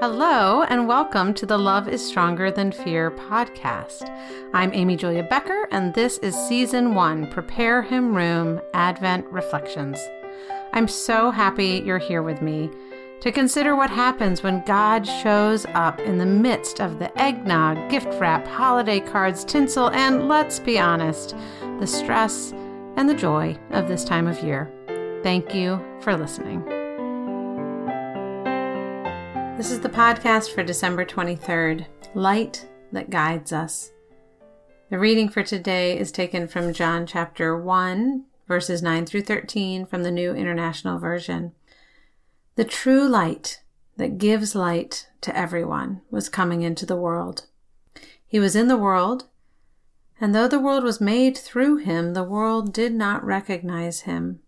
Hello, and welcome to the Love is Stronger Than Fear podcast. I'm Amy Julia Becker, and this is season one Prepare Him Room Advent Reflections. I'm so happy you're here with me to consider what happens when God shows up in the midst of the eggnog, gift wrap, holiday cards, tinsel, and let's be honest, the stress and the joy of this time of year. Thank you for listening. This is the podcast for December 23rd Light that Guides Us. The reading for today is taken from John chapter 1, verses 9 through 13 from the New International Version. The true light that gives light to everyone was coming into the world. He was in the world, and though the world was made through him, the world did not recognize him.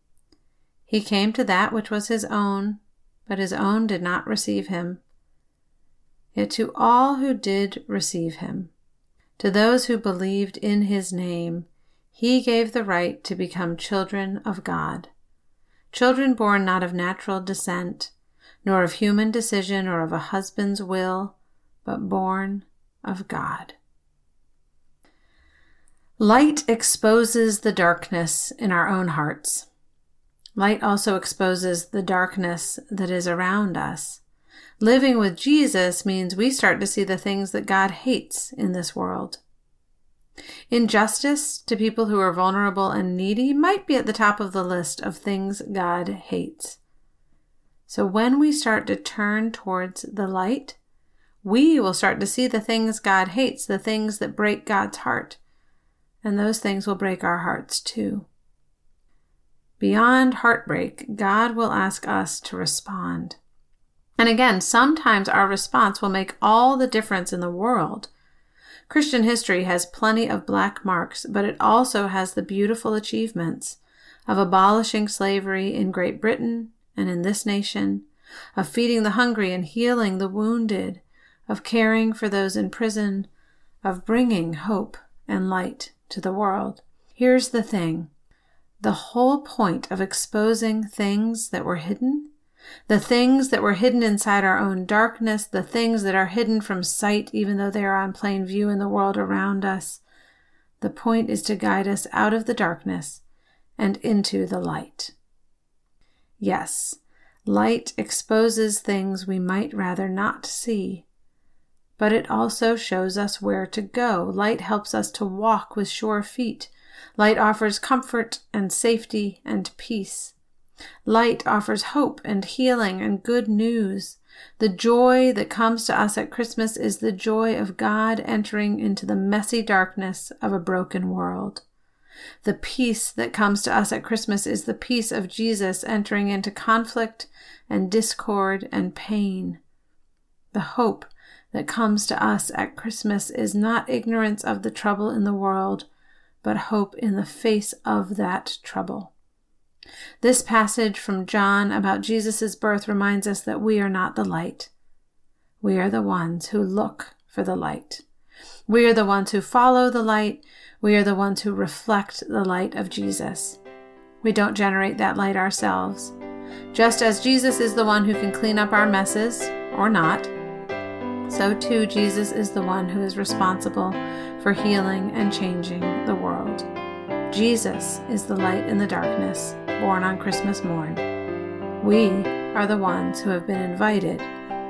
He came to that which was his own, but his own did not receive him. Yet to all who did receive him, to those who believed in his name, he gave the right to become children of God. Children born not of natural descent, nor of human decision or of a husband's will, but born of God. Light exposes the darkness in our own hearts. Light also exposes the darkness that is around us. Living with Jesus means we start to see the things that God hates in this world. Injustice to people who are vulnerable and needy might be at the top of the list of things God hates. So when we start to turn towards the light, we will start to see the things God hates, the things that break God's heart. And those things will break our hearts too. Beyond heartbreak, God will ask us to respond. And again, sometimes our response will make all the difference in the world. Christian history has plenty of black marks, but it also has the beautiful achievements of abolishing slavery in Great Britain and in this nation, of feeding the hungry and healing the wounded, of caring for those in prison, of bringing hope and light to the world. Here's the thing the whole point of exposing things that were hidden the things that were hidden inside our own darkness, the things that are hidden from sight, even though they are on plain view in the world around us. The point is to guide us out of the darkness and into the light. Yes, light exposes things we might rather not see, but it also shows us where to go. Light helps us to walk with sure feet. Light offers comfort and safety and peace. Light offers hope and healing and good news. The joy that comes to us at Christmas is the joy of God entering into the messy darkness of a broken world. The peace that comes to us at Christmas is the peace of Jesus entering into conflict and discord and pain. The hope that comes to us at Christmas is not ignorance of the trouble in the world, but hope in the face of that trouble. This passage from John about Jesus' birth reminds us that we are not the light. We are the ones who look for the light. We are the ones who follow the light. We are the ones who reflect the light of Jesus. We don't generate that light ourselves. Just as Jesus is the one who can clean up our messes, or not, so too Jesus is the one who is responsible for healing and changing the world. Jesus is the light in the darkness born on Christmas morn. We are the ones who have been invited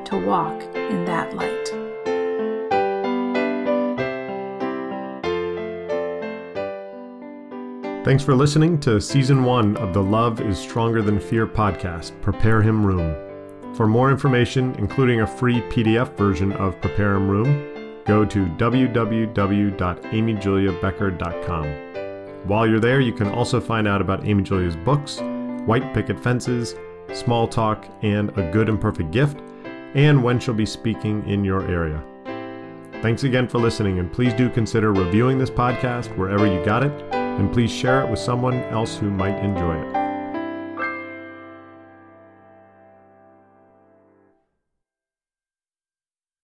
to walk in that light. Thanks for listening to season one of the Love is Stronger Than Fear podcast, Prepare Him Room. For more information, including a free PDF version of Prepare Him Room, go to www.amyjuliabecker.com. While you're there, you can also find out about Amy Julia's books, White Picket Fences, Small Talk, and A Good and Perfect Gift, and when she'll be speaking in your area. Thanks again for listening, and please do consider reviewing this podcast wherever you got it, and please share it with someone else who might enjoy it.